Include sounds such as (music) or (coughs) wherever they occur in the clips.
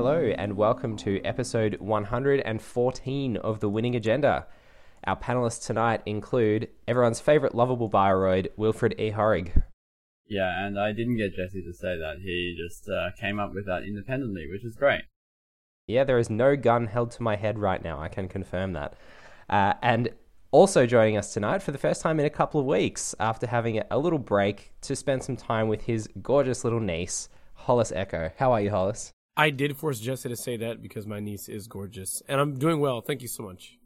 Hello, and welcome to episode 114 of The Winning Agenda. Our panelists tonight include everyone's favourite lovable bioroid, Wilfred E. Horrig. Yeah, and I didn't get Jesse to say that. He just uh, came up with that independently, which is great. Yeah, there is no gun held to my head right now. I can confirm that. Uh, and also joining us tonight for the first time in a couple of weeks after having a little break to spend some time with his gorgeous little niece, Hollis Echo. How are you, Hollis? I did force Jesse to say that because my niece is gorgeous, and I'm doing well. Thank you so much.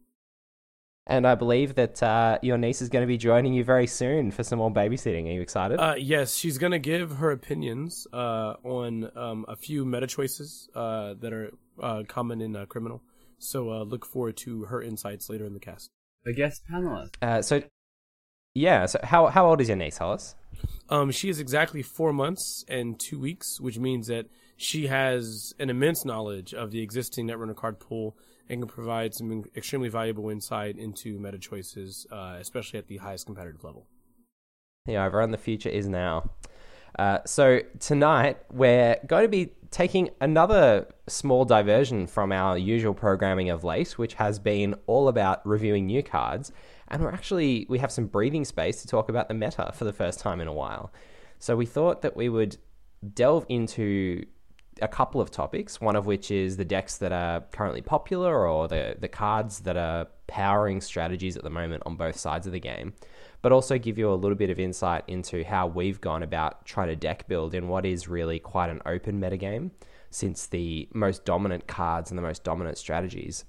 And I believe that uh, your niece is going to be joining you very soon for some more babysitting. Are you excited? Uh, yes, she's going to give her opinions uh, on um, a few meta choices uh, that are uh, common in uh, criminal. So look forward to her insights later in the cast. The guest panelist. so, yeah. So, how how old is your niece, Hollis? Um, she is exactly four months and two weeks, which means that she has an immense knowledge of the existing Netrunner card pool and can provide some extremely valuable insight into meta choices, uh, especially at the highest competitive level. Yeah, everyone, the future is now. Uh, so tonight we're going to be taking another small diversion from our usual programming of late, which has been all about reviewing new cards, and we're actually we have some breathing space to talk about the meta for the first time in a while. So we thought that we would delve into a couple of topics, one of which is the decks that are currently popular or the, the cards that are powering strategies at the moment on both sides of the game, but also give you a little bit of insight into how we've gone about trying to deck build in what is really quite an open metagame, since the most dominant cards and the most dominant strategies,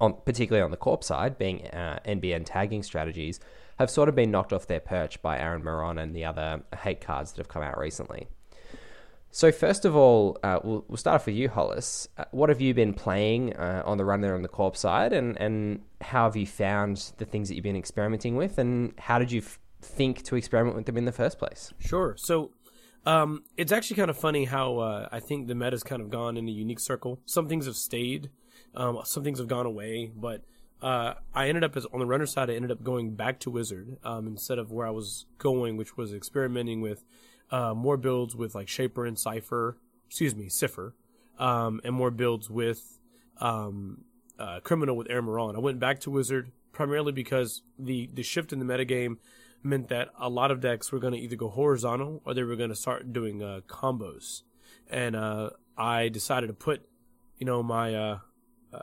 on, particularly on the corp side, being uh, NBN tagging strategies, have sort of been knocked off their perch by Aaron Marrón and the other hate cards that have come out recently. So first of all, uh, we'll, we'll, start off with you, Hollis. Uh, what have you been playing uh, on the run there on the corp side, and, and how have you found the things that you've been experimenting with, and how did you f- think to experiment with them in the first place? Sure. So um, it's actually kind of funny how uh, I think the meta's kind of gone in a unique circle. Some things have stayed, um, some things have gone away, but uh, I ended up as on the runner side. I ended up going back to Wizard um, instead of where I was going, which was experimenting with uh, more builds with like Shaper and Cipher, excuse me, Cipher, um, and more builds with um, uh, Criminal with Aaron Marrón. I went back to Wizard primarily because the, the shift in the metagame meant that a lot of decks were going to either go horizontal or they were going to start doing uh, combos. And uh, I decided to put, you know, my uh, uh,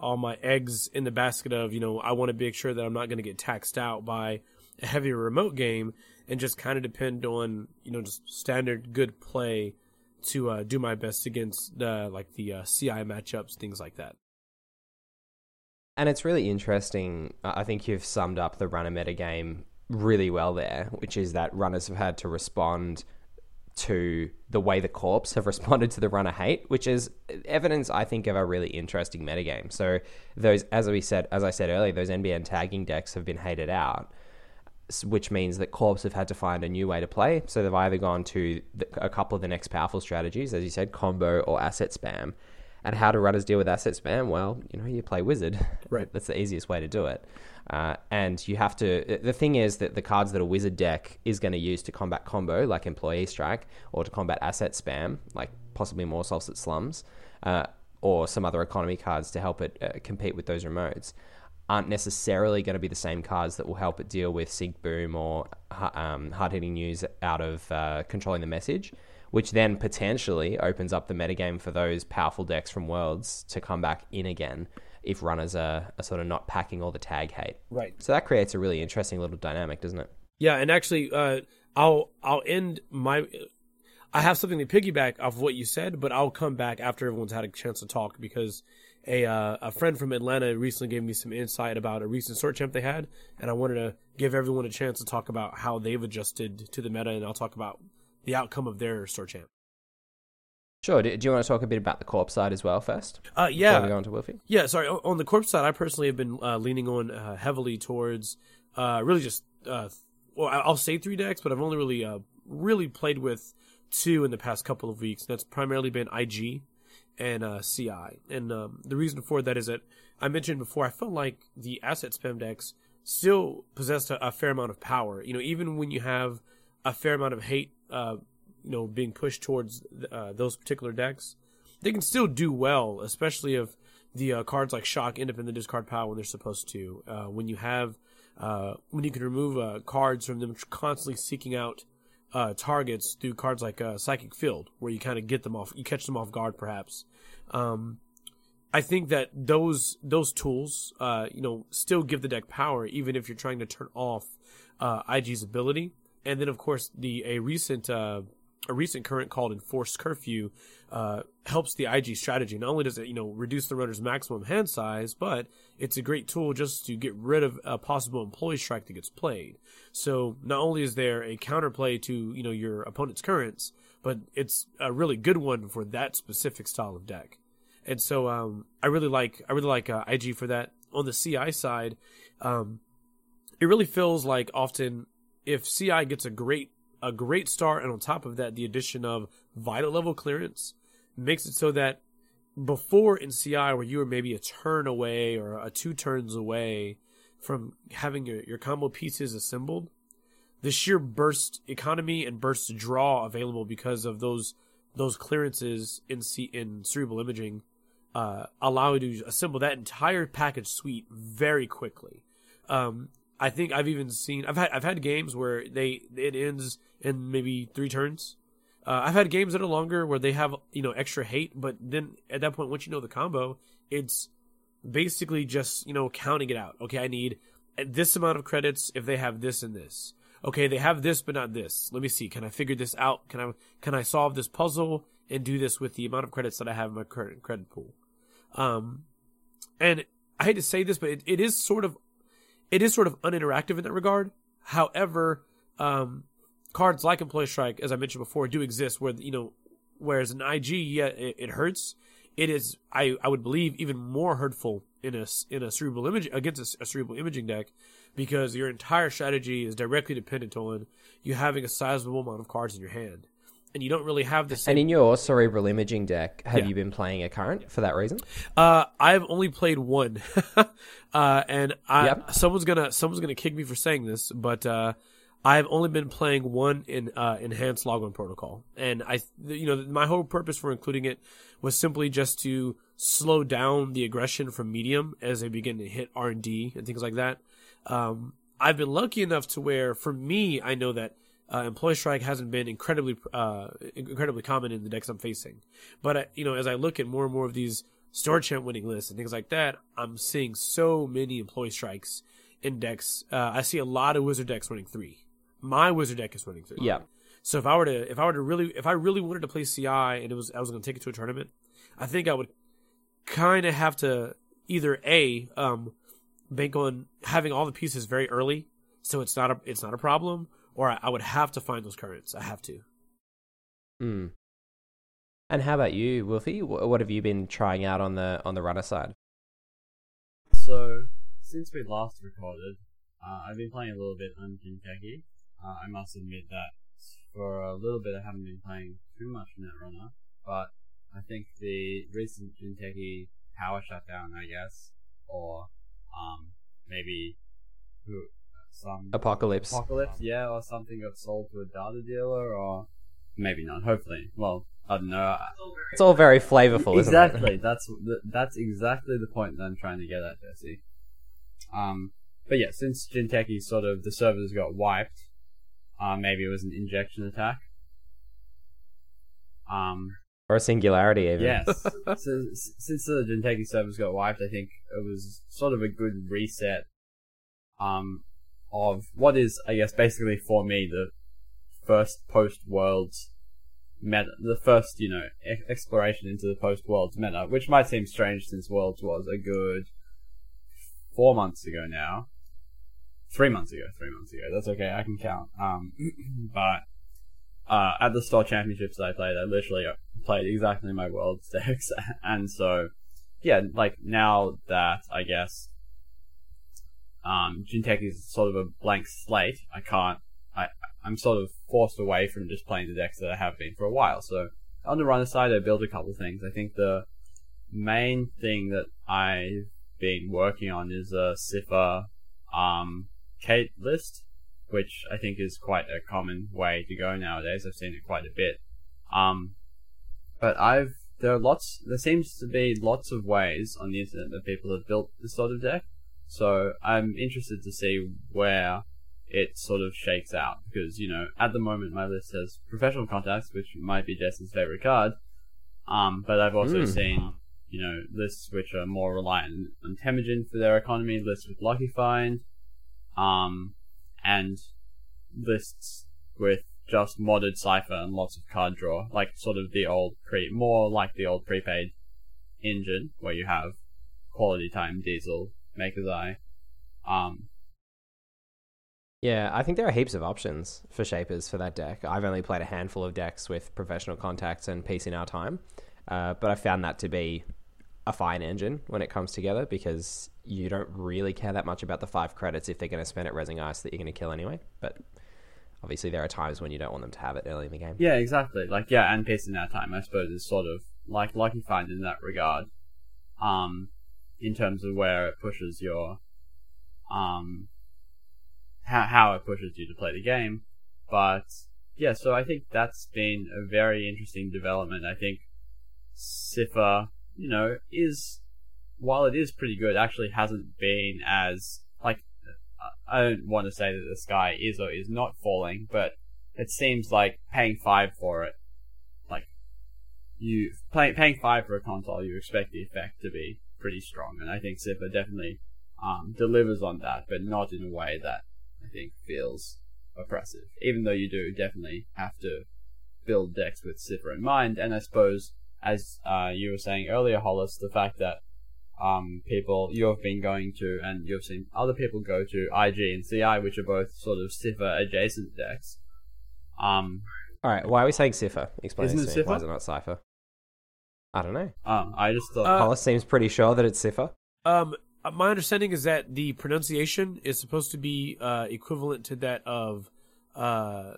all my eggs in the basket of, you know, I want to make sure that I'm not going to get taxed out by a heavier remote game and just kind of depend on you know just standard good play to uh, do my best against the like the uh, CI matchups, things like that. And it's really interesting. I think you've summed up the runner meta game really well there, which is that runners have had to respond to the way the corps have (laughs) responded to the runner hate, which is evidence, I think, of a really interesting metagame. So those, as we said, as I said earlier, those NBN tagging decks have been hated out which means that Corps have had to find a new way to play. So they've either gone to the, a couple of the next powerful strategies, as you said, combo or asset spam. And how do runners deal with asset spam? Well, you know, you play wizard. Right. (laughs) That's the easiest way to do it. Uh, and you have to. The thing is that the cards that a wizard deck is going to use to combat combo, like employee strike, or to combat asset spam, like possibly more at slums, uh, or some other economy cards to help it uh, compete with those remotes aren't necessarily going to be the same cards that will help it deal with sync boom or um, hard hitting news out of uh, controlling the message, which then potentially opens up the metagame for those powerful decks from Worlds to come back in again if runners are, are sort of not packing all the tag hate. Right. So that creates a really interesting little dynamic, doesn't it? Yeah, and actually, uh, I'll I'll end my. I have something to piggyback off of what you said, but I'll come back after everyone's had a chance to talk because a uh, a friend from Atlanta recently gave me some insight about a recent store champ they had, and I wanted to give everyone a chance to talk about how they've adjusted to the meta, and I'll talk about the outcome of their store champ. Sure. Do, you want to talk a bit about the corp side as well first? Uh, yeah. we go on to Wilfy? Yeah. Sorry. On the corp side, I personally have been uh, leaning on uh, heavily towards uh, really just uh, well, I'll say three decks, but I've only really uh, really played with two in the past couple of weeks. That's primarily been IG and uh, CI. And um, the reason for that is that I mentioned before, I felt like the asset spam decks still possessed a, a fair amount of power. You know, even when you have a fair amount of hate, uh, you know, being pushed towards uh, those particular decks, they can still do well, especially if the uh, cards like shock end up in the discard pile when they're supposed to. Uh, when you have uh, when you can remove cards from them constantly seeking out uh, targets through cards like uh, Psychic Field, where you kind of get them off, you catch them off guard, perhaps. Um, I think that those those tools, you know, still give the deck power, even if you're trying to turn off IG's ability. And then, of course, the a recent a recent current called enforced curfew uh, helps the IG strategy. Not only does it you know reduce the runner's maximum hand size, but it's a great tool just to get rid of a possible employee strike that gets played. So not only is there a counterplay to you know your opponent's currents, but it's a really good one for that specific style of deck. And so um, I really like I really like uh, IG for that. On the CI side, um, it really feels like often if CI gets a great a great start, and on top of that, the addition of violet level clearance makes it so that before in CI, where you were maybe a turn away or a two turns away from having your, your combo pieces assembled, the sheer burst economy and burst draw available because of those those clearances in C, in cerebral imaging uh, allow you to assemble that entire package suite very quickly. Um, I think I've even seen I've had I've had games where they it ends in maybe three turns. Uh, I've had games that are longer where they have you know extra hate, but then at that point, once you know the combo, it's basically just you know counting it out. Okay, I need this amount of credits if they have this and this. Okay, they have this but not this. Let me see. Can I figure this out? Can I can I solve this puzzle and do this with the amount of credits that I have in my current credit pool? Um, and I hate to say this, but it, it is sort of it is sort of uninteractive in that regard. However, um, cards like Employee Strike, as I mentioned before, do exist where you know, whereas an IG, yeah, it, it hurts. It is, I, I would believe, even more hurtful in a in a cerebral image against a, a cerebral imaging deck because your entire strategy is directly dependent on you having a sizable amount of cards in your hand and you don't really have the same. And in your cerebral imaging deck, have Yeah. you been playing a current for that reason? Uh, I've only played one, (laughs) uh, and I, Yep. someone's gonna someone's gonna kick me for saying this, but uh, I've only been playing one in uh, enhanced login protocol, and I, you know, my whole purpose for including it was simply just to slow down the aggression from medium as they begin to hit R and D and things like that. Um, I've been lucky enough to where, for me, I know that uh, employee strike hasn't been incredibly uh, incredibly common in the decks I'm facing. But uh, you know, as I look at more and more of these store champ winning lists and things like that, I'm seeing so many employee strikes in decks. Uh, I see a lot of wizard decks running three. My wizard deck is running three. Yeah. So if I were to if I were to really if I really wanted to play CI and it was I was going to take it to a tournament, I think I would kind of have to either a um bank on having all the pieces very early, so it's not a it's not a problem, or I, I would have to find those currents. I have to. Mm. And how about you, Wolfie? What have you been trying out on the on the runner side? So, since we last recorded, uh, I've been playing a little bit on Jinteki. Uh, I must admit that for a little bit I haven't been playing too much Netrunner, but I think the recent Jinteki power shutdown, I guess, or um, maybe who some Apocalypse. apocalypse, yeah, or something got sold to a data dealer, or maybe not. Hopefully, well, I don't know. It's all very flavorful, isn't it? Exactly. That's that's exactly the point that I'm trying to get at, Jesse. Um, but yeah, since Jinteki sort of the servers got wiped, uh, maybe it was an injection attack. Um, Or a singularity, even. yes. (laughs) so, since the Jinteki servers got wiped, I think it was sort of a good reset. Um, of what is, I guess, basically for me the first post worlds meta, the first, you know, e- exploration into the post worlds meta, which might seem strange since worlds was a good four months ago now. Three months ago, three months ago. That's okay, I can count. Um, (clears throat) but uh, at the store championships that I played, I literally uh, played exactly my world's (laughs) decks, and so yeah, like now that I guess um, is sort of a blank slate, I can't. I I'm sort of forced away from just playing the decks that I have been for a while. So on the runner side, I built a couple of things. I think the main thing that I've been working on is a Cipher um, Kate list, which I think is quite a common way to go nowadays. I've seen it quite a bit. Um, but I've there are lots. There seems to be lots of ways on the internet that people have built this sort of deck. So I'm interested to see where it sort of shakes out because you know at the moment my list has professional contacts, which might be Jason's favorite card. Um, but I've also Mm. seen you know lists which are more reliant on Temujin for their economy, lists with Lucky Find, um, and lists with just modded cipher and lots of card draw, like sort of the old pre, more like the old prepaid engine where you have quality time diesel, maker's eye. Um, Yeah, I think there are heaps of options for shapers for that deck. I've only played a handful of decks with professional contacts and peace in our time, uh, but I found that to be a fine engine when it comes together because you don't really care that much about the five credits if they're going to spend it rezzing ice that you're going to kill anyway. But obviously, there are times when you don't want them to have it early in the game. yeah, exactly. Like yeah, and peace in our time, I suppose, is sort of like Lucky Find in that regard. Um, in terms of where it pushes your, um, how how it pushes you to play the game, but yeah, so I think that's been a very interesting development. I think Cipher, you know, is while it is pretty good, actually hasn't been as like I don't want to say that the sky is or is not falling, but it seems like paying five for it, like you pay, paying five for a console, you expect the effect to be pretty strong, and I think Cipher definitely um, delivers on that, but not in a way that I think feels oppressive. Even though you do definitely have to build decks with Cipher in mind, and I suppose as uh, you were saying earlier, Hollis, the fact that um, people you've been going to and you've seen other people go to IG and CI, which are both sort of Cipher adjacent decks. Um, All right, why are we saying Cipher? Explain Isn't this it me. Why is it not Cipher? I don't know. um, I just thought, Uh, Hollis seems pretty sure that it's Cipher. Um, uh, my understanding is that the pronunciation is supposed to be uh, equivalent to that of uh,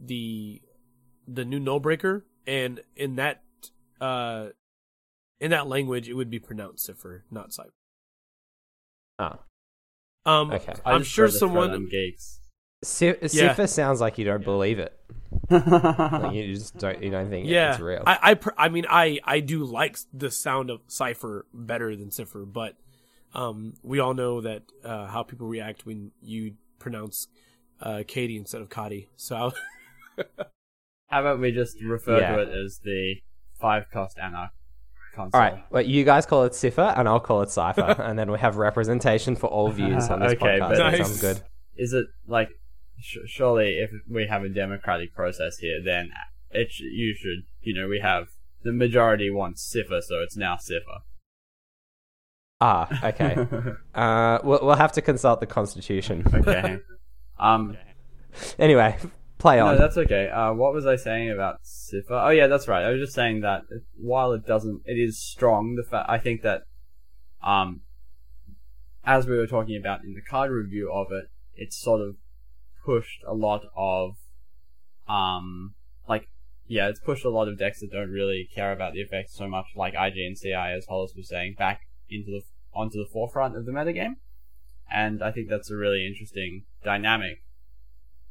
the the new null breaker, and in that uh, in that language, it would be pronounced cipher, not cipher. Ah, Um, Okay. I I'm sure read the thread someone. on geeks. Ci- Cipher sounds like you don't believe it. (laughs) Like you just don't. You don't think Yeah, it's real. I, I, pr- I mean, I, I do like the sound of cipher better than cipher, but um, we all know that uh, how people react when you pronounce uh, Katie instead of Cody. So (laughs) How about we just refer Yeah. to it as the five cost Anarch console? All right, well, you guys call it Cipher, and I'll call it Cipher, (laughs) and then we have representation for all views on this Okay, podcast. but- That Nice. sounds good. Is it like sh- surely if we have a democratic process here, then it sh- you should you know we have the majority wants Cipher, so it's now Cipher. Ah, okay. (laughs) uh, we'll, we'll have to consult the Constitution. (laughs) okay. Um. Anyway, play on. No, that's okay. Uh, what was I saying about Cipher? Oh yeah, that's right. I was just saying that while it doesn't, it is strong. The fact I think that, um, as we were talking about in the card review of it, it's sort of pushed a lot of, um, like yeah, it's pushed a lot of decks that don't really care about the effects so much, like IG and CI, as Hollis was saying, back into the onto the forefront of the metagame. And I think that's a really interesting dynamic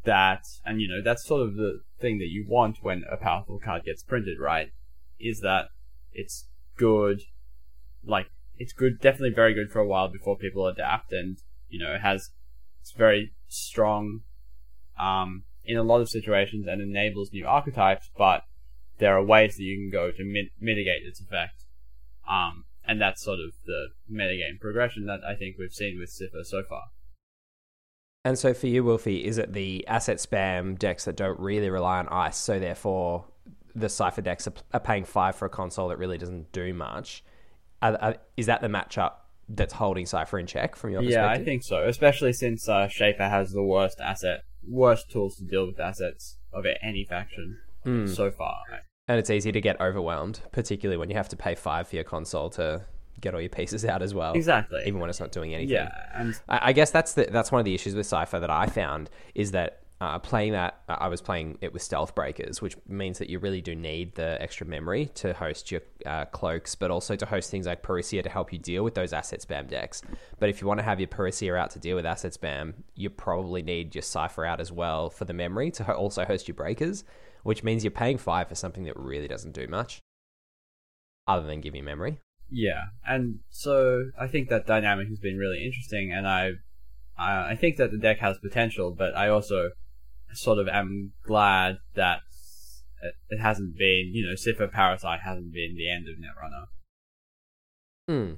that, and you know, that's sort of the thing that you want when a powerful card gets printed, right? Is that it's good, like, it's good, definitely very good for a while before people adapt, and, you know, has, it's very strong, um, in a lot of situations and enables new archetypes, but there are ways that you can go to mit- mitigate its effect. Um, and that's sort of the metagame progression that I think we've seen with Cipher so far. And so for you, Wolfie, is it the asset spam decks that don't really rely on ice, so therefore the Cypher decks are, are paying five for a console that really doesn't do much? Are, are, is that the matchup that's holding Cypher in check from your perspective? Yeah, I think so. Especially since uh, Shaper has the worst asset, worst tools to deal with assets of any faction Hmm. so far. And it's easy to get overwhelmed, particularly when you have to pay five for your console to get all your pieces out as well. Exactly. Even when it's not doing anything. Yeah, and I, I guess that's the that's one of the issues with Cypher that I found is that uh, playing that uh, I was playing it with Stealth Breakers, which means that you really do need the extra memory to host your uh, cloaks, but also to host things like Paricia to help you deal with those asset spam decks. But if you want to have your Paricia out to deal with asset spam, you probably need your Cypher out as well for the memory to ho- also host your breakers, which means you're paying five for something that really doesn't do much. other than give you memory. Yeah, and so I think that dynamic has been really interesting, and I, I I think that the deck has potential, but I also sort of am glad that it, hasn't been, you know, Sipho Parasite hasn't been the end of Netrunner. Hmm.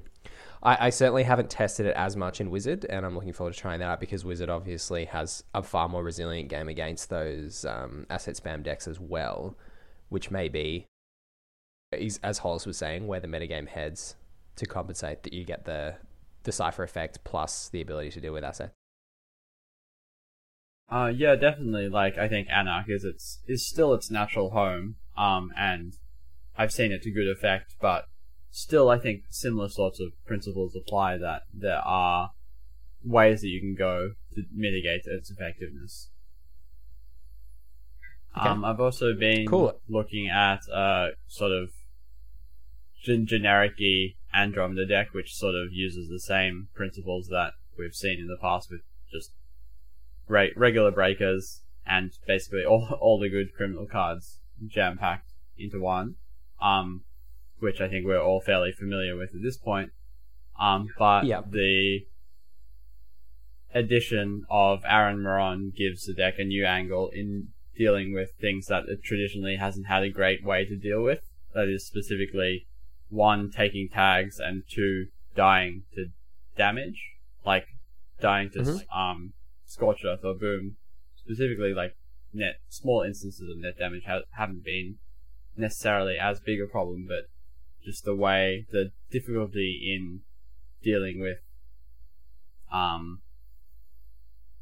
I, I certainly haven't tested it as much in Wizard, and I'm looking forward to trying that out because Wizard obviously has a far more resilient game against those um, asset spam decks as well, which may be, as Hollis was saying, where the metagame heads to compensate that you get the the cipher effect plus the ability to deal with assets. Uh, yeah, definitely. Like, I think Anarch is its is still its natural home. Um, and I've seen it to good effect, but still, I think similar sorts of principles apply. That there are ways that you can go to mitigate its effectiveness. Okay. Um, I've also been Cool. looking at uh sort of gen- generic-y Andromeda deck, which sort of uses the same principles that we've seen in the past with just re- regular breakers and basically all (laughs) all the good criminal cards jam packed into one. Um, which I think we're all fairly familiar with at this point. Um, but Yeah. the addition of Aaron Marrón gives the deck a new angle in dealing with things that it traditionally hasn't had a great way to deal with. That is specifically one taking tags and two dying to damage, like dying to Mhm. um scorch earth or boom. Specifically, like net small instances of net damage ha- haven't been necessarily as big a problem, but just the way the difficulty in dealing with um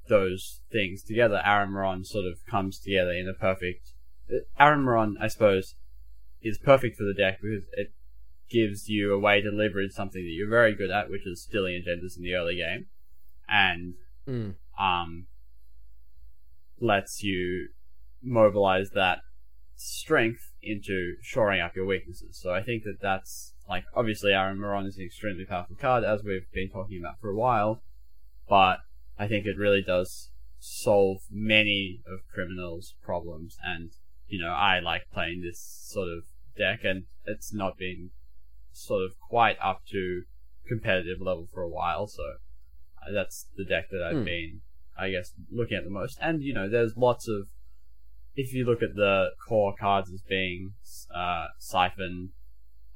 those things together, Aaron sort of comes together in a perfect. uh, I suppose, is perfect for the deck because it gives you a way to leverage something that you're very good at, which is stealing agendas in the early game, and Mm. Um, lets you mobilize that strength into shoring up your weaknesses. So I think that that's like obviously Aaron Marrón is an extremely powerful card as we've been talking about for a while, but I think it really does solve many of criminals' problems. And you know I like playing this sort of deck, and it's not been sort of quite up to competitive level for a while. So that's the deck that I've Hmm. been, I guess, looking at the most. And you know, there's lots of if you look at the core cards as being uh, Siphon,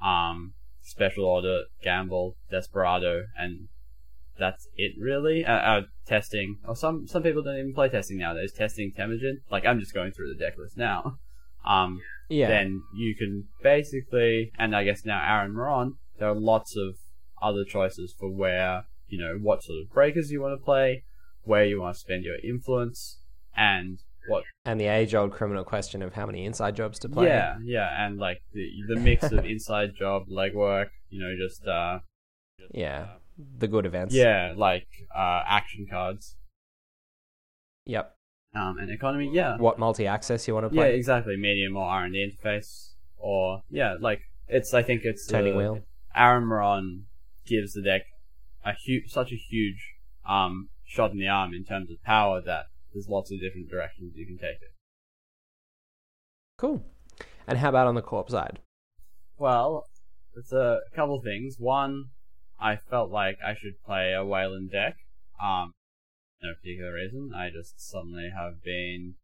um, Special Order, Gamble, Desperado, and that's it really. Uh, uh, testing, or some some people don't even play testing nowadays. Testing Temujin, like I'm just going through the deck list now. (laughs) Um, Yeah. then you can basically, and I guess now Aaron Marrón, there are lots of other choices for where, you know, what sort of breakers you want to play, where you want to spend your influence, and what. and the age old criminal question of how many inside jobs to play. Yeah, yeah, and like the the mix of (laughs) inside job, legwork, you know, just uh, Yeah. The good events. yeah, like uh, action cards, Yep. um, and economy, yeah, What multi access you want to play? yeah, exactly, medium or R and D interface, or yeah, like it's I think it's Turning uh, wheel. Aaron Marrón gives the deck a huge, such a huge um, shot in the arm in terms of power that there's lots of different directions you can take it. Cool. And how about on the corp side? Well, it's a couple things. One, I felt like I should play a Weyland deck. Um, no particular reason. I just suddenly have been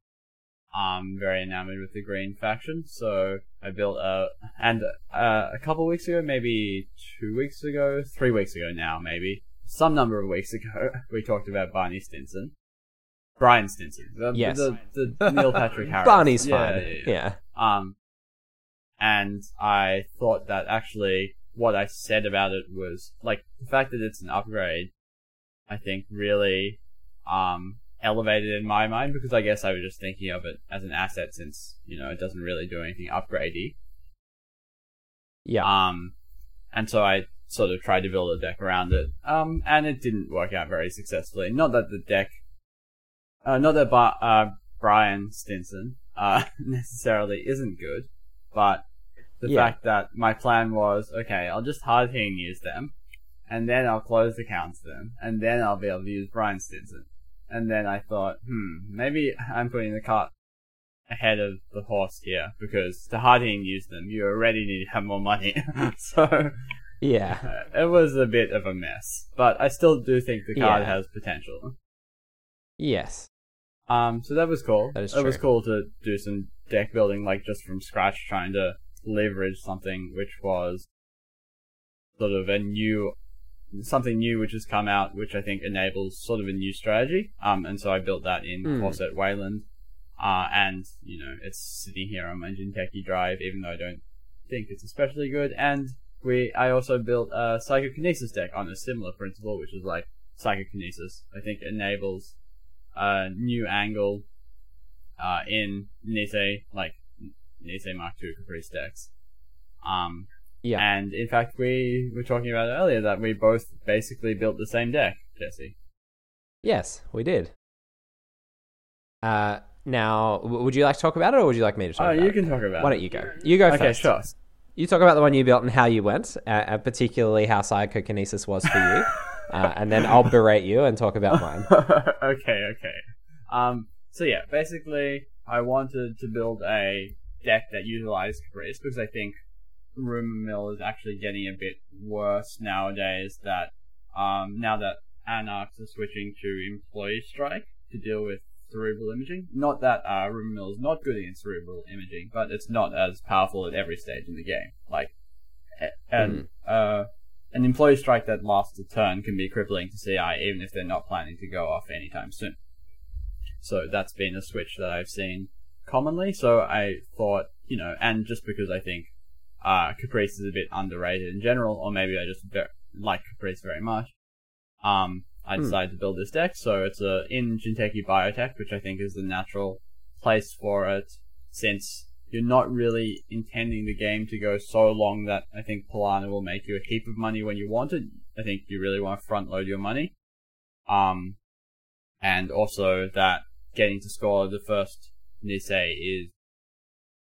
um very enamored with the green faction. So I built a and uh, a couple weeks ago, maybe two weeks ago, three weeks ago now, maybe some number of weeks ago, (laughs) we talked about Barney Stinson. Bryan Stinson, the, Yes. the, the Neil Patrick (laughs) Harris. Barney's Yeah, fine. yeah, yeah. yeah. Um, and I thought that actually what I said about it was like the fact that it's an upgrade. I think really um elevated in my mind because I guess I was just thinking of it as an asset since you know it doesn't really do anything upgradey. Yeah. Um, and so I sort of tried to build a deck around it. Um, and it didn't work out very successfully. Not that the deck, uh, not that Bar- uh, Bryan Stinson, uh, (laughs) necessarily isn't good, but the Yeah. fact that my plan was, okay, I'll just hard hitting use them, and then I'll closed accounts them, and then I'll be able to use Bryan Stinson. And then I thought, hmm, maybe I'm putting the cart ahead of the horse here because to hardly use them, you already need to have more money. (laughs) so Yeah. uh, it was a bit of a mess, but I still do think the card Yeah. has potential. Yes. Um, so that was cool. That is It was cool to do some deck building, like just from scratch, trying to leverage something which was sort of a new, something new which has come out, which I think enables sort of a new strategy. Um, and so I built that in Hmm. core set Weyland. Uh, and, you know, it's sitting here on my Jinteki drive, even though I don't think it's especially good. And we, I also built a Psychokinesis deck on a similar principle, which is like Psychokinesis. I think enables a new angle uh, in Nisei, like Nisei Mark II Caprice decks. Um, Yeah. and in fact, we were talking about it earlier that we both basically built the same deck, Jesse. Yes, we did. Uh, now, w- would you like to talk about it, or would you like me to talk Oh, about you it? can talk about it. Why don't you go? You go Okay, first. sure. You talk about the one you built and how you went, uh, uh, particularly how psychokinesis was for you, (laughs) uh, and then I'll berate you and talk about mine. (laughs) okay, okay. Um, so yeah, basically, I wanted to build a deck that utilized Caprice because I think Rumor Mill is actually getting a bit worse nowadays. That um, now that Anarchs are switching to Employee Strike to deal with cerebral imaging. Not that uh, Rumor Mill is not good against cerebral imaging, but it's not as powerful at every stage in the game. Like, and uh, an employee strike that lasts a turn can be crippling to CI even if they're not planning to go off anytime soon. So that's been a switch that I've seen commonly. So I thought, you know, and just because I think uh, Caprice is a bit underrated in general, or maybe I just like Caprice very much, um, I Hmm. decided to build this deck. So it's a in Jinteki Biotech, which I think is the natural place for it, since you're not really intending the game to go so long that I think Pālanā will make you a heap of money when you want it. I think you really want to front load your money. Um, and also that getting to score the first Nisei is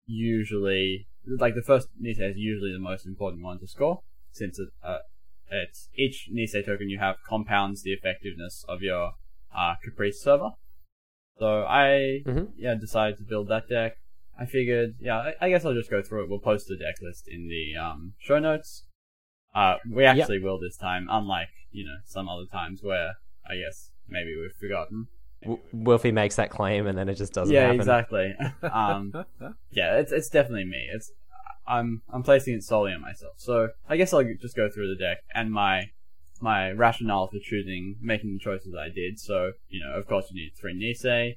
usually like the first Nisei is usually the most important one to score since it, uh, it's each Nisei token you have compounds the effectiveness of your uh, Caprice server. So I Mhm. yeah decided to build that deck. I figured yeah I, I guess I'll just go through it. We'll post the deck list in the um, show notes. Uh, we actually will this time, unlike you know some other times where I guess maybe we've forgotten. W- Wolfie makes that claim and then it just doesn't yeah, happen. exactly. (laughs) um, yeah, it's it's definitely me. It's I'm I'm placing it solely on myself. So I guess I'll just go through the deck and my my rationale for choosing making the choices I did. So you know, of course, you need three Nisei,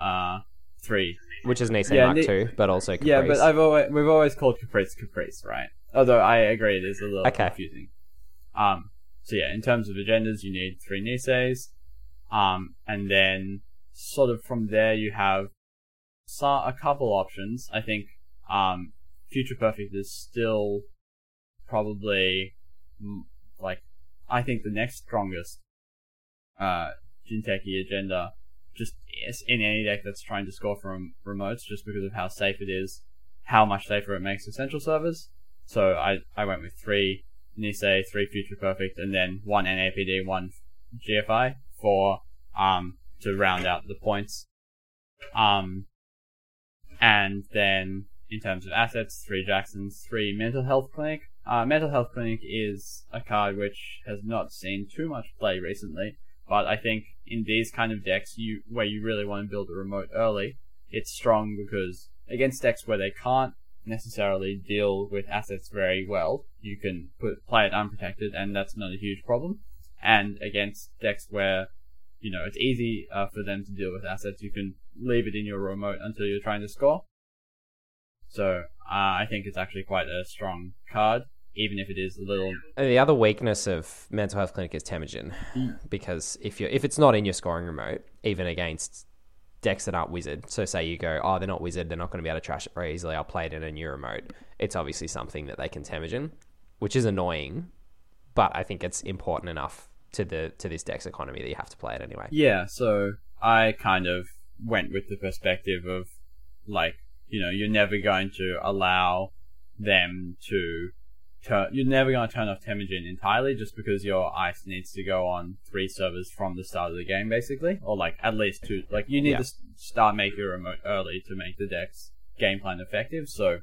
uh, three. Which is Nisei Yeah, Mark Ni- II, but also Caprice. Yeah, but I've always we've always called Caprice Caprice, right? Although I agree it is a little Okay. confusing. Um, so yeah, in terms of agendas, you need three Niseis, um, and then sort of from there you have a couple options. I think um, Future Perfect is still probably like I think the next strongest uh, Jinteki agenda just in any deck that's trying to score from remotes just because of how safe it is, how much safer it makes central servers. So I, I went with three Nisei, three Future Perfect, and then one NAPD, one GFI for um to round out the points. Um and then in terms of assets, three Jacksons, three Mental Health Clinic. Uh, Mental Health Clinic is a card which has not seen too much play recently, but I think in these kind of decks, you where you really want to build a remote early, it's strong because against decks where they can't necessarily deal with assets very well, you can put play it unprotected, and that's not a huge problem. And against decks where you know it's easy uh, for them to deal with assets, you can leave it in your remote until you're trying to score. So uh, I think it's actually quite a strong card, even if it is a little. And the other weakness of mental health clinic is Temujin, because if you if it's not in your scoring remote, even against decks that aren't wizard, so say you go, oh, they're not wizard, they're not going to be able to trash it very easily. I'll play it in a new remote. It's obviously something that they can Temujin, which is annoying, but I think it's important enough to the to this deck's economy that you have to play it anyway. Yeah, so I kind of went with the perspective of like, you know, you're never going to allow them to turn. You're never going to turn off Temujin entirely, just because your ice needs to go on three servers from the start of the game, basically, or like at least two. Like you need Yeah. to start making your remote early to make the deck's game plan effective. So,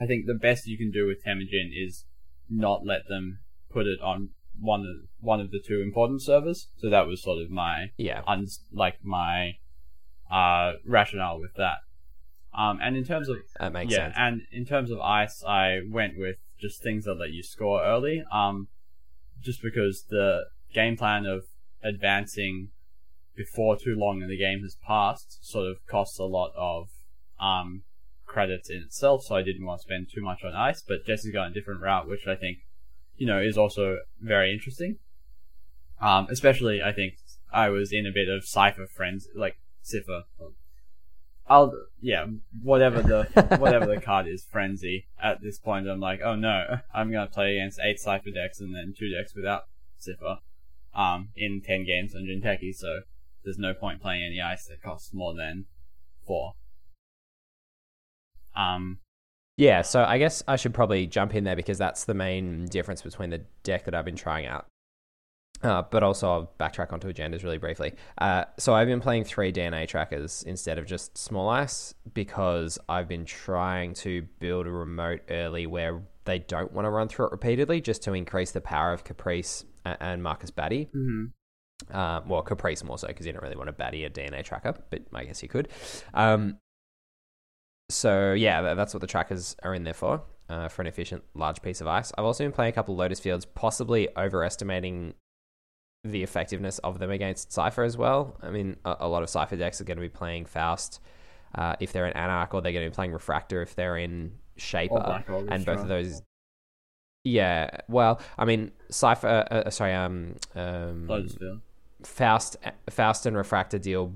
I think the best you can do with Temujin is not let them put it on one of one of the two important servers. So that was sort of my Yeah. un- like my uh rationale with that. Um, and in terms of That makes yeah, sense. and in terms of ice, I went with just things that let you score early. Um, just because the game plan of advancing before too long in the game has passed sort of costs a lot of um credits in itself. So I didn't want to spend too much on ice. But Jesse's gone a different route, which I think you know is also very interesting. Um, especially I think I was in a bit of cipher friends like cipher. I'll yeah, whatever the (laughs) whatever the card is, frenzy. At this point, I'm like, oh no, I'm gonna play against eight cipher decks and then two decks without cipher, um, in ten games on Jinteki. So there's no point playing any ice that costs more than four. Um, Yeah, so I guess I should probably jump in there because that's the main difference between the deck that I've been trying out. Uh, but also, I'll backtrack onto agendas really briefly. Uh, so I've been playing three DNA trackers instead of just small ice because I've been trying to build a remote early where they don't want to run through it repeatedly just to increase the power of Caprice and Marcus Batty. mhm. Uh, well, Caprice more so because you don't really want to batty a DNA tracker, but I guess you could. Um, so yeah, that's what the trackers are in there for, uh, for an efficient large piece of ice. I've also been playing a couple of Lotus Fields, possibly overestimating the effectiveness of them against Cypher as well. I mean, a, a lot of Cypher decks are going to be playing Faust uh, if they're in Anarch, or they're going to be playing Refractor if they're in Shaper, Black and both of those. Yeah, well, I mean, Cypher. Uh, uh, sorry, um, um, Faust, Faust and Refractor deal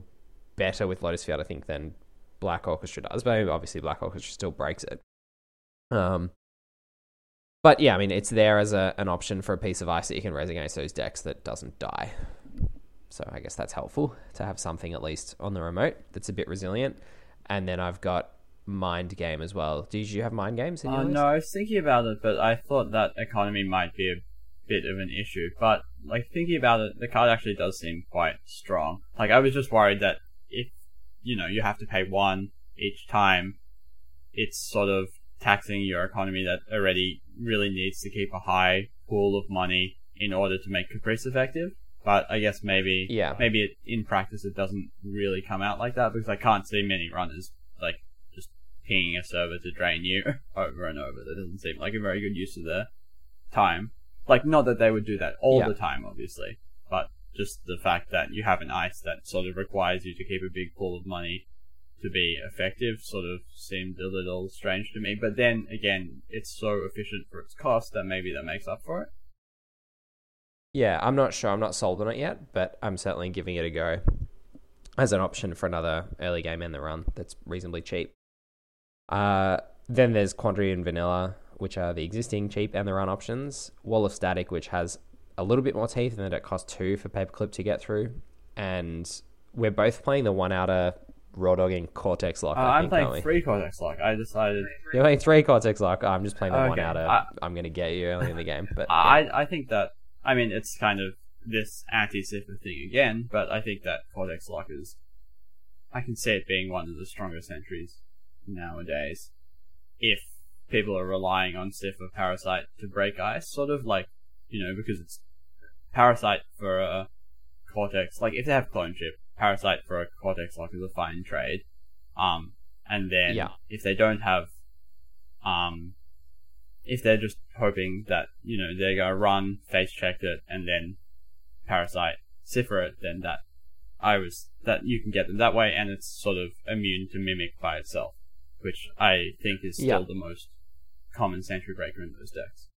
better with Lotus Field, I think, than Black Orchestra does. But obviously, Black Orchestra still breaks it. Um, but yeah, I mean, it's there as a, an option for a piece of ice that you can raise against those decks that doesn't die. So I guess that's helpful to have something at least on the remote that's a bit resilient. And then I've got Mind Game as well. Did you have Mind Games in your Uh, no, I was thinking about it, but I thought that economy might be a bit of an issue. But like thinking about it, the card actually does seem quite strong. Like I was just worried that if you know you have to pay one each time, it's sort of taxing your economy that already really needs to keep a high pool of money in order to make Caprice effective. But I guess maybe Yeah. maybe it, in practice it doesn't really come out like that because I can't see many runners like just pinging a server to drain you (laughs) over and over. That doesn't seem like a very good use of their time. Like, not that they would do that all Yeah. the time, obviously, but just the fact that you have an ice that sort of requires you to keep a big pool of money to be effective sort of seemed a little strange to me. But then again, it's so efficient for its cost that maybe that makes up for it. Yeah, I'm not sure. I'm not sold on it yet, but I'm certainly giving it a go as an option for another early game in the run that's reasonably cheap. Uh, then there's Quandary and Vanilla, which are the existing cheap and the run options. Wall of Static, which has a little bit more teeth, and then it costs two for Paperclip to get through. And we're both playing the one outer Raw Dogging Cortex Lock. Uh, I I'm playing three Cortex Lock. I decided You're playing three Cortex Lock. I'm just playing the one Okay, outer. I- I'm going to get you early in the game. But I I think that I mean it's kind of this anti cipher thing again, but I think that Cortex Lock is I can see it being one of the strongest sentries nowadays. If people are relying on Cipher Parasite to break ice, sort of like you know, because it's Parasite for a Cortex like if they have clone chip, Parasite for a Cortex Lock is a fine trade. Um and then Yeah. if they don't have um if they're just hoping that you know they're gonna run, face check it, and then parasite cipher it, then that I was that you can get them that way, and it's sort of immune to mimic by itself, which I think is still Yeah. the most common sentry breaker in those decks.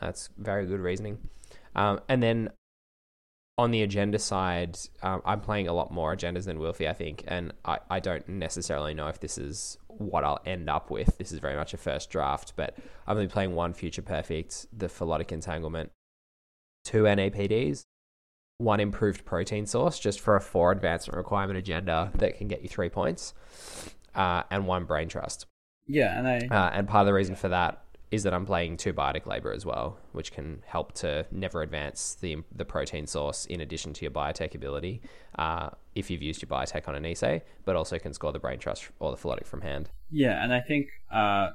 That's very good reasoning. Um, and then on the agenda side, um, I'm playing a lot more agendas than Wilfy, I think, and I, I don't necessarily know if this is what I'll end up with. This is very much a first draft, but I'm only playing one Future Perfect, the Philotic Entanglement, two NAPDs, one improved protein source just for a four advancement requirement agenda that can get you three points, uh, and one Brain Trust. Yeah, and I Uh, and part of the reason for that is that I'm playing two biotic labor as well, which can help to never advance the the protein source in addition to your biotech ability uh, if you've used your biotech on an Nisei, but also can score the brain trust or the philotic from hand. Yeah, and I think uh,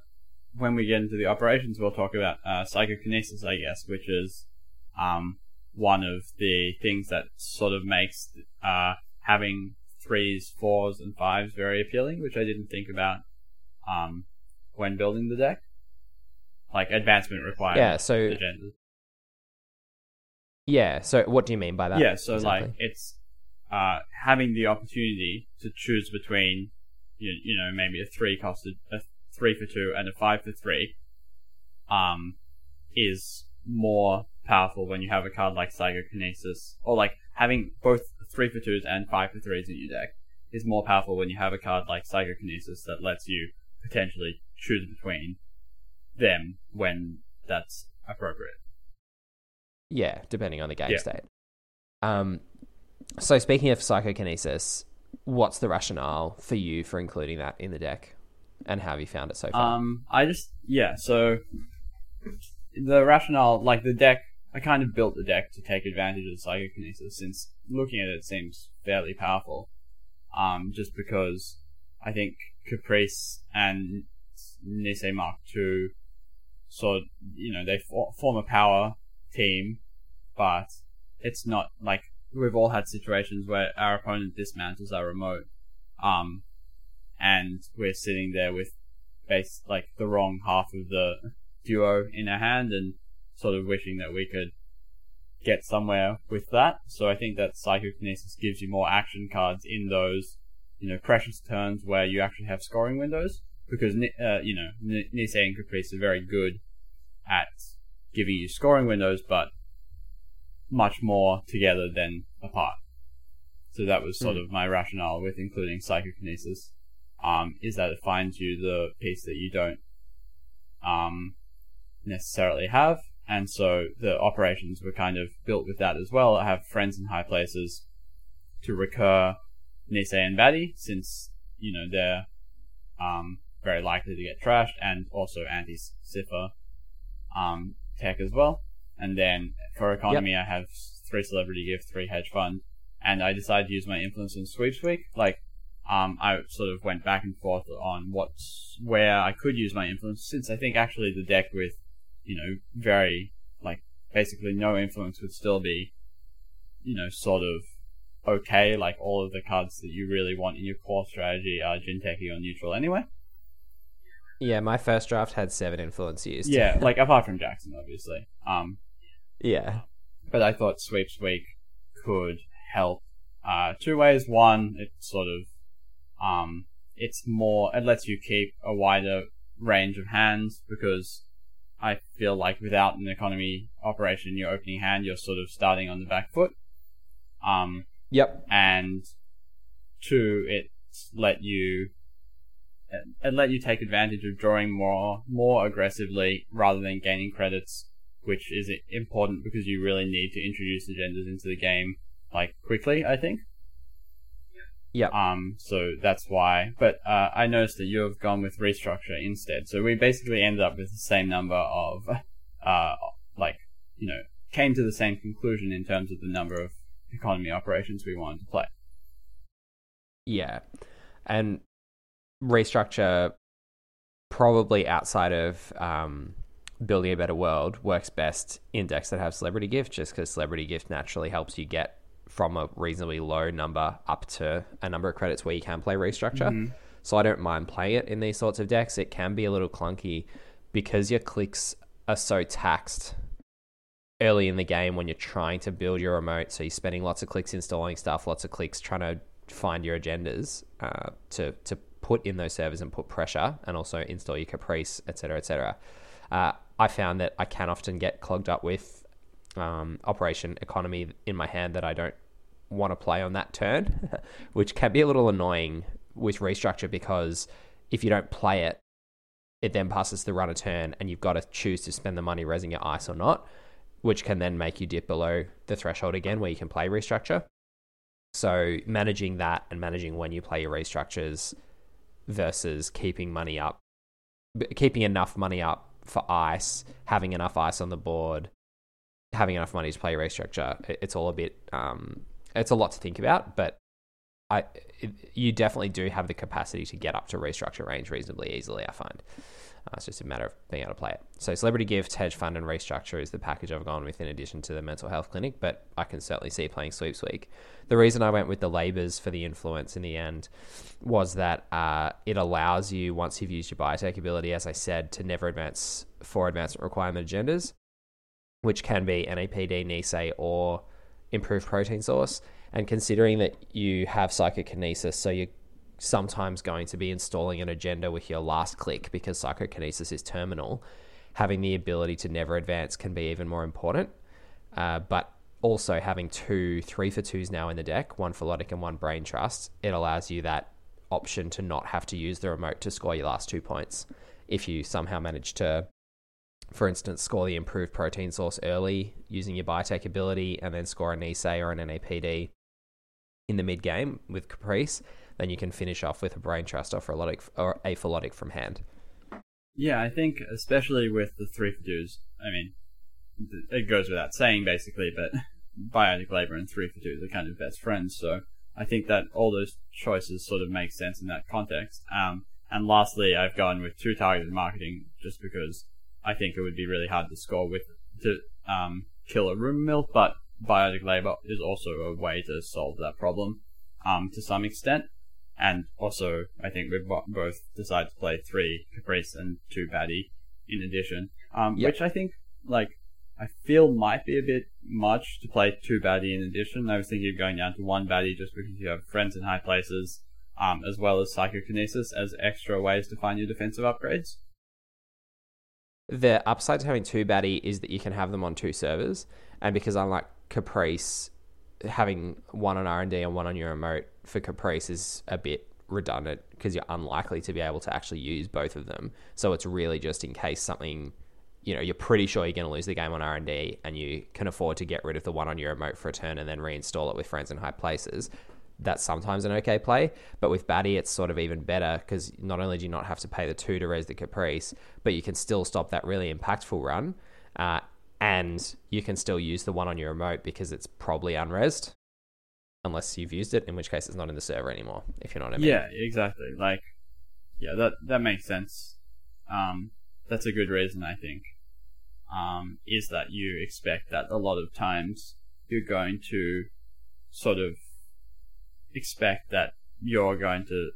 when we get into the operations, we'll talk about uh, psychokinesis, I guess, which is um, one of the things that sort of makes uh, having threes, fours, and fives very appealing, which I didn't think about um, when building the deck. Like advancement required. Yeah, so agendas. yeah, so what do you mean by that? Yeah, so exactly? like it's uh, having the opportunity to choose between you, you know maybe a three costed a three for two and a five for three um is more powerful when you have a card like psychokinesis or like having both three for twos and five for threes in your deck is more powerful when you have a card like psychokinesis that lets you potentially choose between them when that's appropriate. Yeah, depending on the game Yeah. state. Um, so speaking of psychokinesis, what's the rationale for you for including that in the deck, and how have you found it so far? Um, I just yeah. So the rationale, like the deck, I kind of built the deck to take advantage of psychokinesis, since looking at it, it seems fairly powerful. Um, just because I think Caprice and Nisei Mark II of, you know, they for- form a power team, but it's not like we've all had situations where our opponent dismantles our remote, um, and we're sitting there with base like the wrong half of the duo in our hand and sort of wishing that we could get somewhere with that. So I think that psychokinesis gives you more action cards in those, you know, precious turns where you actually have scoring windows because uh, you know N- Nisei and Caprice are very good at giving you scoring windows, but much more together than apart. So that was sort Mm. of my rationale with including psychokinesis. Um, is that it finds you the piece that you don't um, necessarily have, and so the operations were kind of built with that as well. I have friends in high places to recur Nisei and Batty, since you know they're um, very likely to get trashed, and also anti Cipher um, tech as well. And then for economy, I have three celebrity gift, three hedge fund, and I decided to use my influence in sweeps week. Like, um, I sort of went back and forth on what's where I could use my influence, since I think actually the deck with, you know, very like basically no influence would still be, you know, sort of okay. Like all of the cards that you really want in your core strategy are Jinteki or neutral anyway. Yeah, my first draft had seven influence used. Yeah, (laughs) like apart from Jackson, obviously. Um, yeah, but I thought Sweeps Week could help uh, two ways. One, it sort of um, it's more it lets you keep a wider range of hands because I feel like without an economy operation in your opening hand, you're sort of starting on the back foot. Um, yep, and two, it let you it- let you take advantage of drawing more more aggressively rather than gaining credits, which is important because you really need to introduce agendas into the game like quickly. I think. yep. Um, so that's why. But uh, I noticed that you have gone with restructure instead. So we basically ended up with the same number of, uh, like you know, came to the same conclusion in terms of the number of economy operations we wanted to play. Yeah. And restructure probably outside of um, building a better world works best in decks that have celebrity gift just because celebrity gift naturally helps you get from a reasonably low number up to a number of credits where you can play restructure. So I don't mind playing it in these sorts of decks. It can be a little clunky because your clicks are so taxed early in the game when you're trying to build your remote. So you're spending lots of clicks installing stuff, lots of clicks trying to find your agendas uh, to to put in those servers and put pressure, and also install your Caprice, etc., etc. Uh, I found that I can often get clogged up with um, operation economy in my hand that I don't want to play on that turn, (laughs) which can be a little annoying with restructure because if you don't play it, it then passes the runner turn, and you've got to choose to spend the money raising your ice or not, which can then make you dip below the threshold again where you can play restructure. So managing that and managing when you play your restructures versus keeping money up keeping enough money up for ice, having enough ice on the board, having enough money to play restructure. It's all a bit. Um, it's a lot to think about, but I it, you definitely do have the capacity to get up to restructure range reasonably easily. I find. Uh, it's just a matter of being able to play it. So, Celebrity Gift, Hedge Fund, and Restructure is the package I've gone with in addition to the mental health clinic, but I can certainly see playing Sweeps Week. The reason I went with the Labours for the influence in the end was that uh, it allows you, once you've used your biotech ability, as I said, to never advance four advancement requirement agendas, which can be NAPD, Nisei, or improved protein source. And considering that you have psychokinesis, so you're sometimes going to be installing an agenda with your last click because psychokinesis is terminal, having the ability to never advance can be even more important. Uh, but also having two three for twos now in the deck, one Philotic and one Braintrust, it allows you that option to not have to use the remote to score your last two points. If you somehow manage to, for instance, score the improved protein source early using your biotech ability and then score a Nisei or an NAPD in the mid game with Caprice, then you can finish off with a Braintrust or, or a Philotic from hand. Yeah, I think especially with the three for twos. I mean, it goes without saying basically, but (laughs) Biotic Labor and three for twos are kind of best friends. So I think that all those choices sort of make sense in that context. Um, and lastly, I've gone with two targeted marketing just because I think it would be really hard to score with to um, kill a rumor mill, but biotic labor is also a way to solve that problem um, to some extent. And also, I think we've both decided to play three Caprice and two Batty in addition, um, yep. which I think, like, I feel might be a bit much to play two Batty in addition. I was thinking of going down to one Batty just because you have friends in high places, um, as well as Psychokinesis as extra ways to find your defensive upgrades. The upside to having two Batty is that you can have them on two servers, and because unlike Caprice, having one on R and D and one on your remote for Caprice is a bit redundant because you're unlikely to be able to actually use both of them. So it's really just in case something, you know, you're pretty sure you're going to lose the game on R and D, and you can afford to get rid of the one on your remote for a turn and then reinstall it with friends in high places. That's sometimes an okay play, but with Batty, it's sort of even better because not only do you not have to pay the two to raise the Caprice, but you can still stop that really impactful run. Uh, and you can still use the one on your remote because it's probably unrezzed unless you've used it in which case it's not in the server anymore if you know what i mean. Yeah exactly. Like yeah that that makes sense. Um that's a good reason i think um is that you expect that a lot of times you're going to sort of expect that you're going to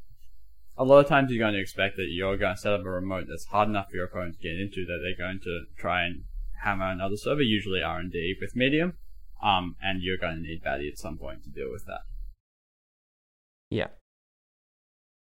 a lot of times you're going to expect that you're going to set up a remote that's hard enough for your opponent to get into that they're going to try and hammer another server, usually R and D with medium, um, and you're going to need Batty at some point to deal with that. Yeah.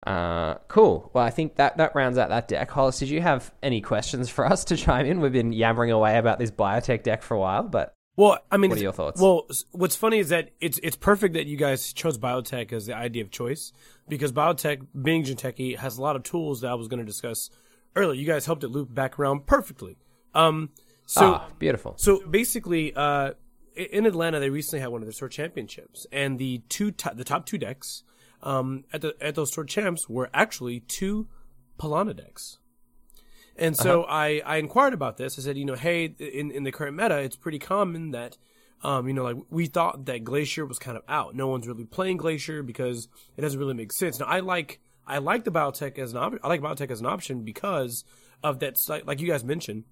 Uh, cool. Well, I think that, that rounds out that deck. Hollis, did you have any questions for us to chime in? We've been yammering away about this biotech deck for a while, but well, I mean, what are your thoughts? Well, what's funny is that it's it's perfect that you guys chose biotech as the idea of choice because biotech, being Jinteki, has a lot of tools that I was going to discuss earlier. You guys helped it loop back around perfectly. Um, so ah, beautiful. So basically, uh, in Atlanta, they recently had one of their store championships, and the two to- the top two decks um, at the at those store champs were actually two Pālanā decks. And so uh-huh. I, I inquired about this. I said, you know, hey, in, in the current meta, it's pretty common that, um, you know, like we thought that Glacier was kind of out. No one's really playing Glacier because it doesn't really make sense. Now I like I like the biotech as an option. I like biotech as an option because of that. Like you guys mentioned,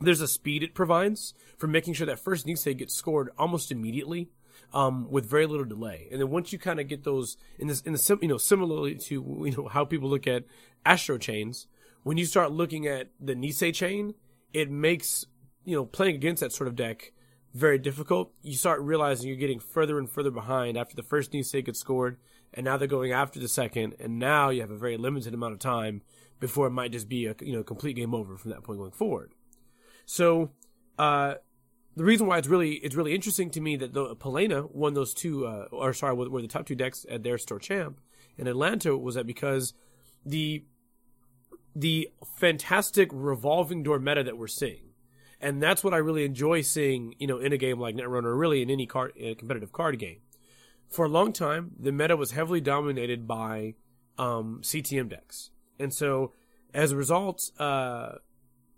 there's a speed it provides for making sure that first Nisei gets scored almost immediately, um, with very little delay. And then once you kind of get those in this, in the sim, you know, similarly to you know how people look at Astro chains, when you start looking at the Nisei chain, it makes you know playing against that sort of deck very difficult. You start realizing you're getting further and further behind after the first Nisei gets scored, and now they're going after the second, and now you have a very limited amount of time before it might just be a you know complete game over from that point going forward. So, uh, the reason why it's really it's really interesting to me that the Pālanā won those two, uh, or sorry, were the top two decks at their store champ in Atlanta was that because the the fantastic revolving door meta that we're seeing, and that's what I really enjoy seeing, you know, in a game like Netrunner, or really in any card in competitive card game. For a long time, the meta was heavily dominated by um, CTM decks, and so as a result, uh,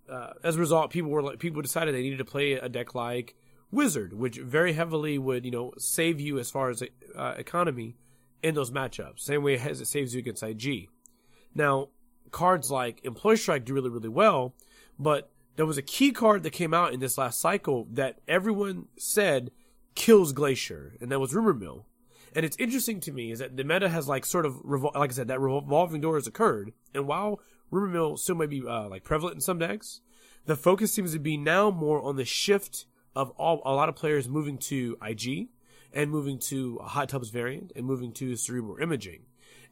uh, as a result, people were like, people decided they needed to play a deck like Wizard, which very heavily would you know save you as far as uh, economy in those matchups. Same way as it saves you against IG. Now, cards like Employee Strike do really really well, but there was a key card that came out in this last cycle that everyone said kills Glacier, and that was Rumor Mill. And it's interesting to me is that the meta has like sort of revol- like I said that revolving door has occurred, and while Rumor Mill still may be uh, like prevalent in some decks, the focus seems to be now more on the shift of all a lot of players moving to IG and moving to a Hot Tubs variant and moving to Cerebral Imaging.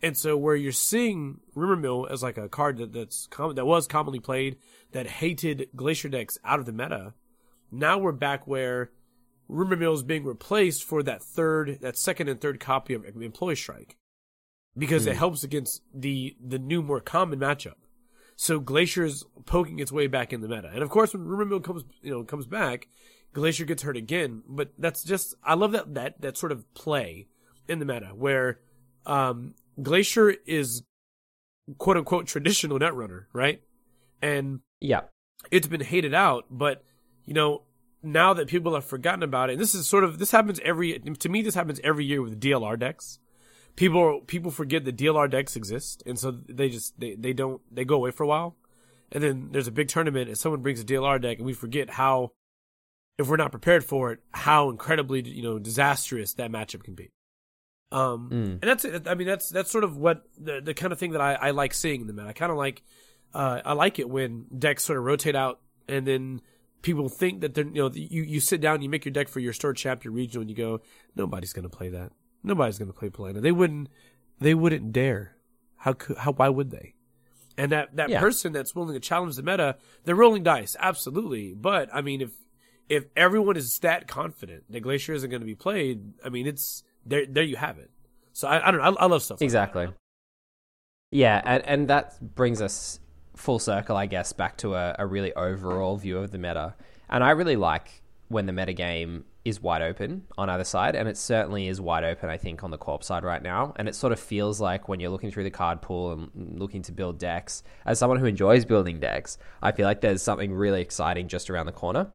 And so where you're seeing Rumor Mill as like a card that, that's com- that was commonly played that hated Glacier decks out of the meta, now we're back where Rumor Mill is being replaced for that third, that second and third copy of employee Strike, because mm. it hmm. helps against the the new more common matchup. So Glacier's poking its way back in the meta, and of course when Rumor Mill comes, you know, comes back, Glacier gets hurt again. But that's just I love that that that sort of play in the meta where um, Glacier is quote unquote traditional netrunner, right? And yeah, it's been hated out, but you know now that people have forgotten about it, and this is sort of this happens every to me this happens every year with DLR decks. People people forget that DLR decks exist, and so they just they, they don't they go away for a while, and then there's a big tournament and someone brings a DLR deck and we forget how if we're not prepared for it how incredibly you know disastrous that matchup can be. Um, mm. and that's it. I mean that's that's sort of what the the kind of thing that I, I like seeing in the meta. I kind of like uh, I like it when decks sort of rotate out and then people think that they're you know you you sit down you make your deck for your store champ your regional and you go nobody's gonna play that nobody's gonna play Pālanā they wouldn't they wouldn't dare. How could how why would they? And that that yeah. person that's willing to challenge the meta they're rolling dice absolutely. But I mean if if everyone is that confident that Glacier isn't going to be played I mean it's there there you have it. So I, I don't know I, I love stuff exactly. Like yeah and and that brings us full circle, I guess, back to a, a really overall view of the meta. And I really like when the meta game is wide open on either side, and it certainly is wide open, I think, on the corp side right now. And it sort of feels like when you're looking through the card pool and looking to build decks, as someone who enjoys building decks, I feel like there's something really exciting just around the corner.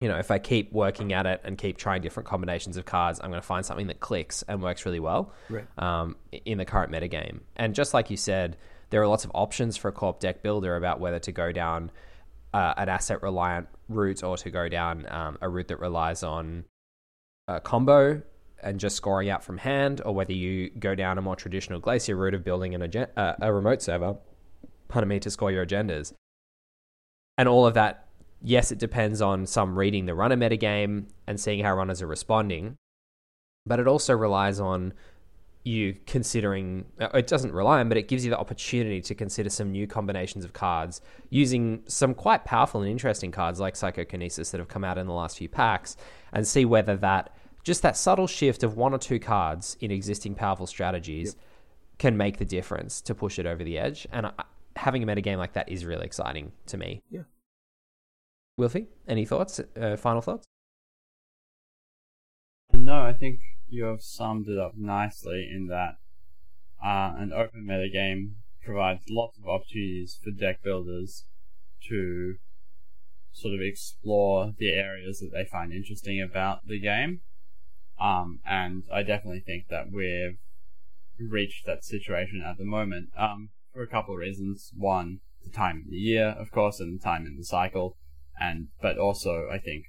You know, if I keep working at it and keep trying different combinations of cards, I'm going to find something that clicks and works really well right. um, in the current meta game. And just like you said, there are lots of options for a corp deck builder about whether to go down uh, an asset reliant route or to go down um, a route that relies on a combo and just scoring out from hand, or whether you go down a more traditional Glacier route of building an agen- uh, a remote server, pardon me, to score your agendas. And all of that, yes, it depends on some reading the runner metagame and seeing how runners are responding, but it also relies on you considering uh, it doesn't rely on, but it gives you the opportunity to consider some new combinations of cards using some quite powerful and interesting cards like Psychokinesis that have come out in the last few packs and see whether that just that subtle shift of one or two cards in existing powerful strategies yep. can make the difference to push it over the edge. And having a metagame like that is really exciting to me. Yeah. Wilfy, any thoughts? Uh, final thoughts? No, I think you have summed it up nicely in that uh, an open metagame provides lots of opportunities for deck builders to sort of explore the areas that they find interesting about the game. Um, and I definitely think that we've reached that situation at the moment um, for a couple of reasons. One, the time of the year, of course, and the time in the cycle, and but also I think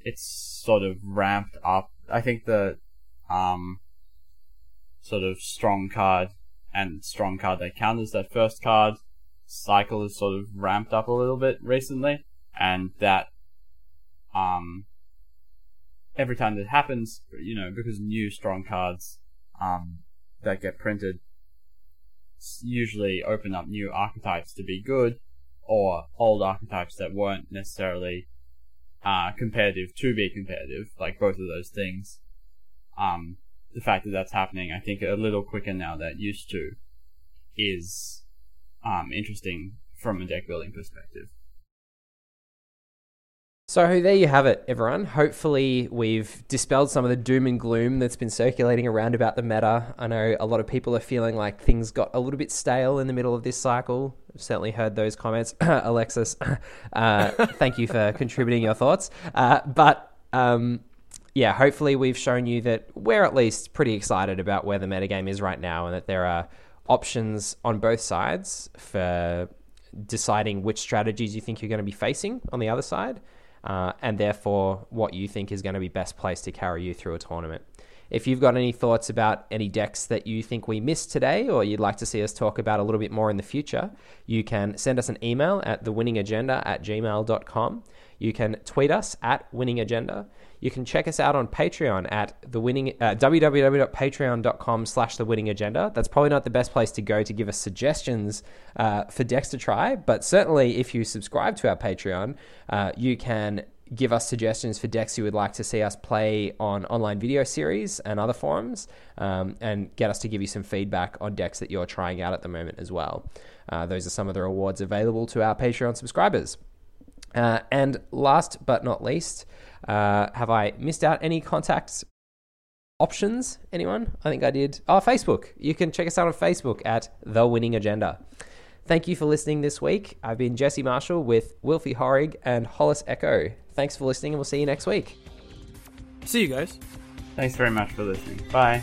it's sort of ramped up. I think the um, sort of strong card and strong card that counters that first card. Cycle has sort of ramped up a little bit recently, and that um, every time that happens, you know, because new strong cards um, that get printed usually open up new archetypes to be good, or old archetypes that weren't necessarily uh, competitive to be competitive, like both of those things um, the fact that that's happening, I think, a little quicker now than used to, is um, interesting from a deck building perspective. So there you have it, everyone. Hopefully, we've dispelled some of the doom and gloom that's been circulating around about the meta. I know a lot of people are feeling like things got a little bit stale in the middle of this cycle. I've certainly heard those comments. (coughs) Alexis, (coughs) uh, thank you for contributing your thoughts. Uh, but um, yeah, hopefully, we've shown you that we're at least pretty excited about where the metagame is right now and that there are options on both sides for deciding which strategies you think you're going to be facing on the other side uh, and therefore what you think is going to be best placed to carry you through a tournament. If you've got any thoughts about any decks that you think we missed today or you'd like to see us talk about a little bit more in the future, you can send us an email at thewinningagenda at gmail.com. You can tweet us at winningagenda. You can check us out on Patreon at the winning uh, www.patreon.com slash the winning agenda. That's probably not the best place to go to give us suggestions uh, for decks to try, but certainly if you subscribe to our Patreon, uh, you can give us suggestions for decks you would like to see us play on online video series and other forums, um, and get us to give you some feedback on decks that you're trying out at the moment as well. Uh, those are some of the rewards available to our Patreon subscribers. Uh, and last but not least, uh, have I missed out any contacts options? Anyone? I think I did. Oh, Facebook. You can check us out on Facebook at The Winning Agenda. Thank you for listening this week. I've been Jesse Marshall with Wilfy Horrig and Hollis Echo. Thanks for listening, and we'll see you next week. See you guys. Thanks very much for listening. Bye.